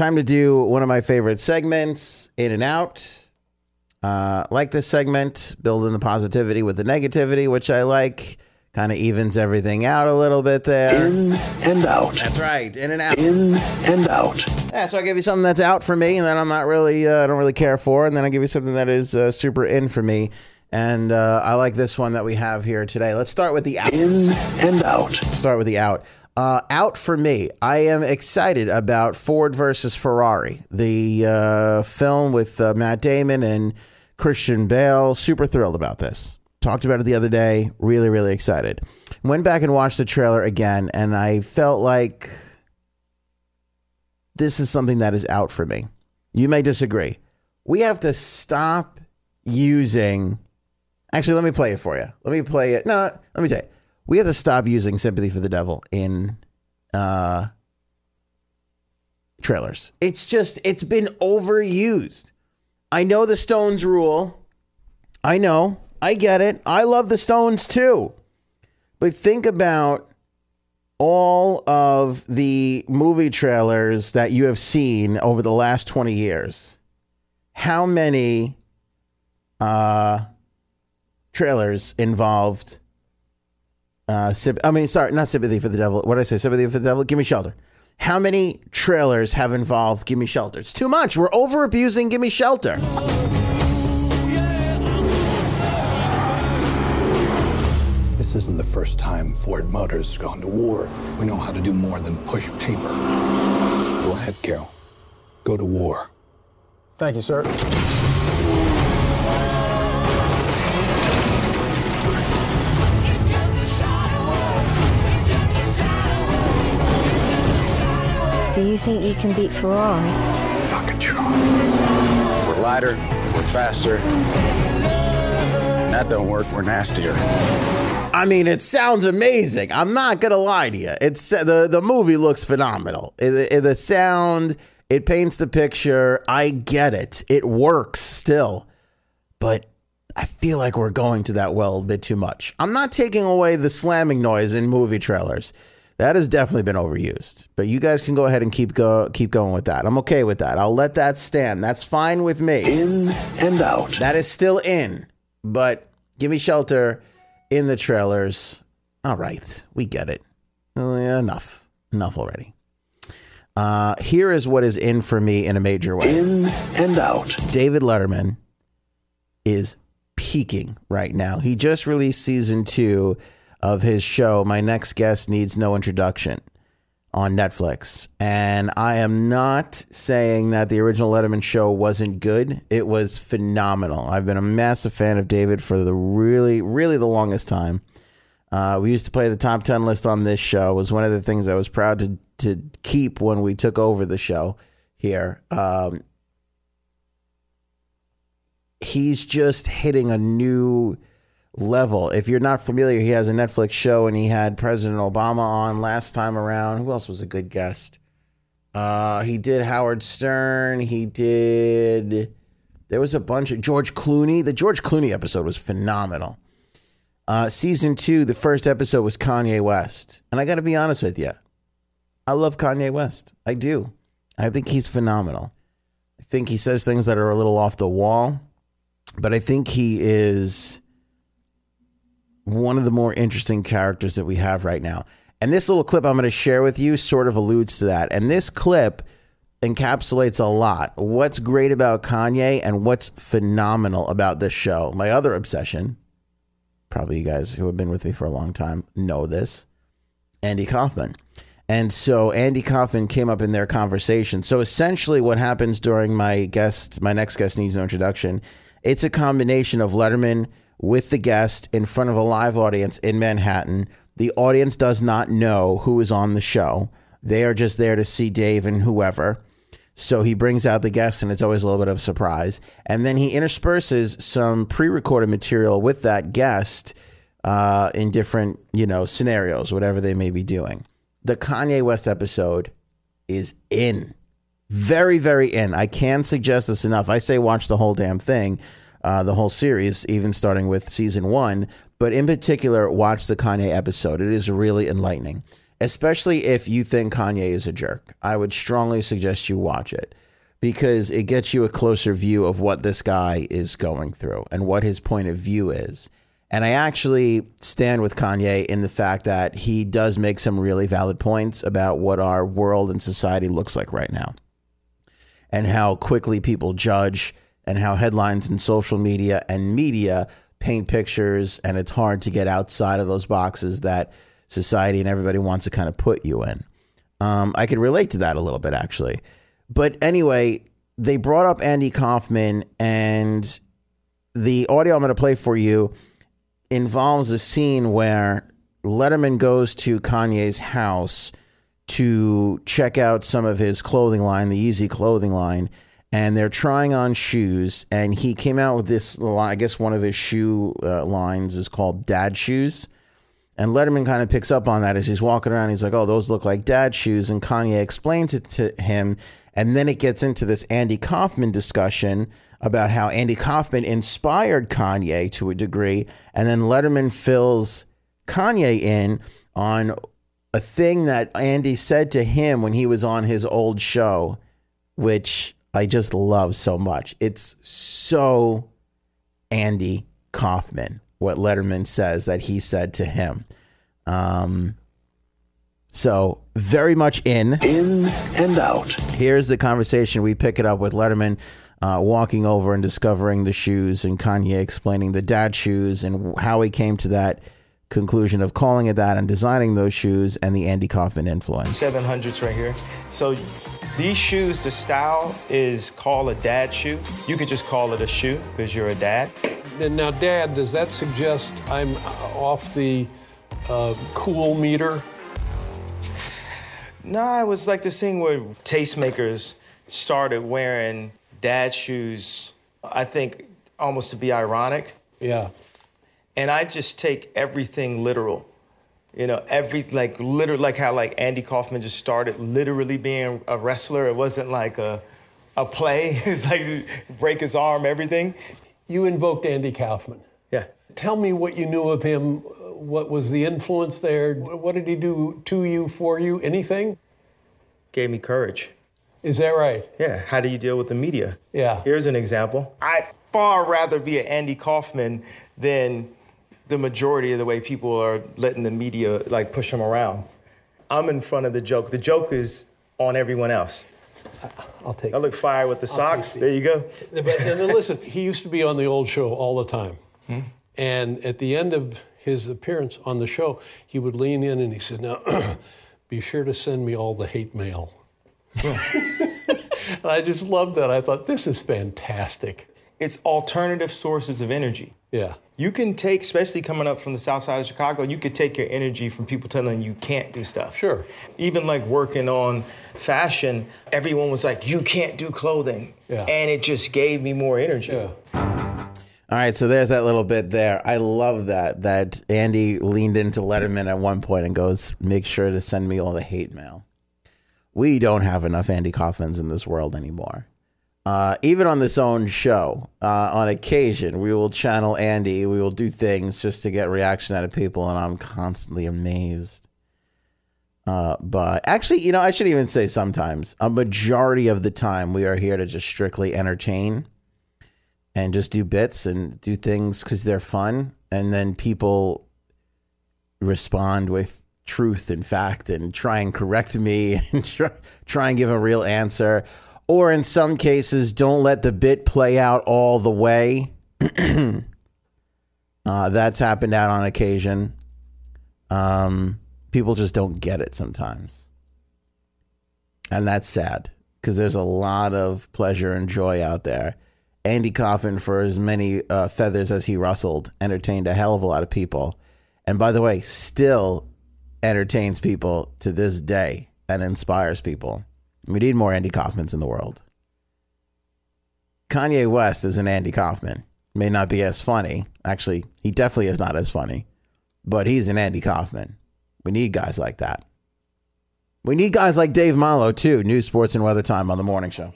time to do one of my favorite segments, In and Out. Uh, like this segment, building the positivity with the negativity, which I like. Kind of evens everything out a little bit there. In and out. That's right, in and out. In and out. Yeah, so I give you something that's out for me, and then I'm not really, uh, I don't really care for, and then I give you something that is uh, super in for me, and uh, I like this one that we have here today. Let's start with the out. In and out. Start with the out. Uh, out for me, I am excited about Ford versus Ferrari, the uh, film with uh, Matt Damon and Christian Bale. Super thrilled about this. Talked about it the other day. Really, really excited. Went back and watched the trailer again, and I felt like this is something that is out for me. You may disagree. We have to stop using. Actually, let me play it for you. Let me play it. No, let me tell you. We have to stop using sympathy for the devil in uh, trailers. It's just, it's been overused. I know the Stones rule. I know. I get it. I love the Stones too. But think about all of the movie trailers that you have seen over the last 20 years. How many uh, trailers involved? Uh, I mean, sorry, not sympathy for the devil. What did I say? Sympathy for the devil. Give me shelter. How many trailers have involved Give Me Shelter? It's too much. We're over abusing Give Me Shelter. This isn't the first time Ford Motors has gone to war. We know how to do more than push paper. Go ahead, Carroll. Go to war. Thank you, sir. You think you can beat Ferrari? Fucking try. We're lighter, we're faster. That don't work, we're nastier. I mean, it sounds amazing. I'm not gonna lie to you. It's the the movie looks phenomenal. It, it- the sound, it paints the picture. I get it. It works still, but I feel like we're going to that well a bit too much. I'm not taking away the slamming noise in movie trailers. That has definitely been overused. But you guys can go ahead and keep go keep going with that. I'm okay with that. I'll let that stand. That's fine with me. In and out. That is still in, but give me shelter in the trailers. All right, we get it. Uh, enough, enough already. Uh, here is what is in for me in a major way. In and out. David Letterman is peaking right now. He just released season two of his show. My next guest needs no introduction on Netflix. And I am not saying that the original Letterman show wasn't good. It was phenomenal. I've been a massive fan of David for the really, really the longest time. Uh, we used to play the top 10 list on this show. It was one of the things I was proud to, to keep when we took over the show here. Um, he's just hitting a new level. If you're not familiar, he has a Netflix show and he had President Obama on last time around. Who else was a good guest? Uh, he did Howard Stern. He did. There was a bunch of George Clooney. The George Clooney episode was phenomenal. Uh, season two, the first episode was Kanye West. And I got to be honest with you, I love Kanye West. I do. I think he's phenomenal. I think he says things that are a little off the wall, but I think he is one of the more interesting characters that we have right now. And this little clip I'm going to share with you sort of alludes to that. And this clip encapsulates a lot. What's great about Kanye and what's phenomenal about this show. My other obsession, probably you guys who have been with me for a long time know this, Andy Kaufman. And so Andy Kaufman came up in their conversation. So essentially what happens during my guest, my next guest needs no introduction. It's a combination of Letterman with the guest in front of a live audience in Manhattan. The audience does not know who is on the show. They are just there to see Dave and whoever. So he brings out the guest, and it's always a little bit of a surprise. And then he intersperses some pre-recorded material with that guest uh, in different, you know, scenarios, whatever they may be doing. The Kanye West episode is in, very, very in. I can't suggest this enough. I say watch the whole damn thing, uh, the whole series, even starting with season one. But in particular, watch the Kanye episode. It is really enlightening. especially if you think Kanye is a jerk. I would strongly suggest you watch it because it gets you a closer view of what this guy is going through and what his point of view is. And I actually stand with Kanye in the fact that he does make some really valid points about what our world and society looks like right now and how quickly people judge and how headlines and social media and media paint pictures and it's hard to get outside of those boxes that society and everybody wants to kind of put you in. Um, I could relate to that a little bit actually. But anyway, they brought up Andy Kaufman and the audio I'm going to play for you involves a scene where Letterman goes to Kanye's house to check out some of his clothing line, the Yeezy clothing line, and they're trying on shoes. And he came out with this, I guess one of his shoe uh, lines is called Dad Shoes. And Letterman kind of picks up on that as he's walking around. He's like, oh, those look like dad shoes. And Kanye explains it to him. And then it gets into this Andy Kaufman discussion about how Andy Kaufman inspired Kanye to a degree. And then Letterman fills Kanye in on a thing that Andy said to him when he was on his old show, which I just love so much. It's so Andy Kaufman, what Letterman says that he said to him. Um, so, very much in. In and out. Here's the conversation. We pick it up with Letterman uh, walking over and discovering the shoes, and Kanye explaining the dad shoes and how he came to that conclusion of calling it that and designing those shoes and the Andy Kaufman influence. 700s right here. So these shoes, the style is called a dad shoe. You could just call it a shoe because you're a dad. And now, Dad, does that suggest I'm off the uh, cool meter? Nah, it was like this thing where tastemakers started wearing dad shoes, I think almost to be ironic. Yeah. And I just take everything literal. You know, every like literally like how like Andy Kaufman just started literally being a wrestler. It wasn't like a a play. It's like break his arm, everything. You invoked Andy Kaufman. Yeah. Tell me what you knew of him. What was the influence there? What did he do to you, for you? Anything? Gave me courage. Is that right? Yeah. How do you deal with the media? Yeah. Here's an example. I'd far rather be an Andy Kaufman than the majority of the way people are letting the media like push them around. I'm in front of the joke. The joke is on everyone else. I'll take I look fire with the socks. There you go. But, and then listen, he used to be on the old show all the time. Hmm? And at the end of his appearance on the show, he would lean in and he said, Now, be sure to send me all the hate mail. and I just loved that. I thought, this is fantastic. It's alternative sources of energy. Yeah. You can take, especially coming up from the south side of Chicago, you could take your energy from people telling you can't do stuff. Sure. Even like working on fashion, everyone was like, you can't do clothing. Yeah. And it just gave me more energy. Yeah. All right, so there's that little bit there. I love that that Andy leaned into Letterman at one point and goes, "Make sure to send me all the hate mail." We don't have enough Andy Kaufmans in this world anymore. Uh, even on this own show, uh, on occasion, we will channel Andy. We will do things just to get reaction out of people, and I'm constantly amazed. Uh, but actually, you know, I should even say sometimes, a majority of the time, we are here to just strictly entertain and just do bits and do things because they're fun. And then people respond with truth and fact and try and correct me and try, try and give a real answer. Or in some cases, don't let the bit play out all the way. uh, that's happened out on occasion. Um, people just don't get it sometimes. And that's sad because there's a lot of pleasure and joy out there. Andy Kaufman, for as many uh, feathers as he rustled, entertained a hell of a lot of people. And by the way, still entertains people to this day and inspires people. We need more Andy Kaufmans in the world. Kanye West is an Andy Kaufman. May not be as funny. Actually, he definitely is not as funny, but he's an Andy Kaufman. We need guys like that. We need guys like Dave Malo, too. News, sports, and weather time on the morning show.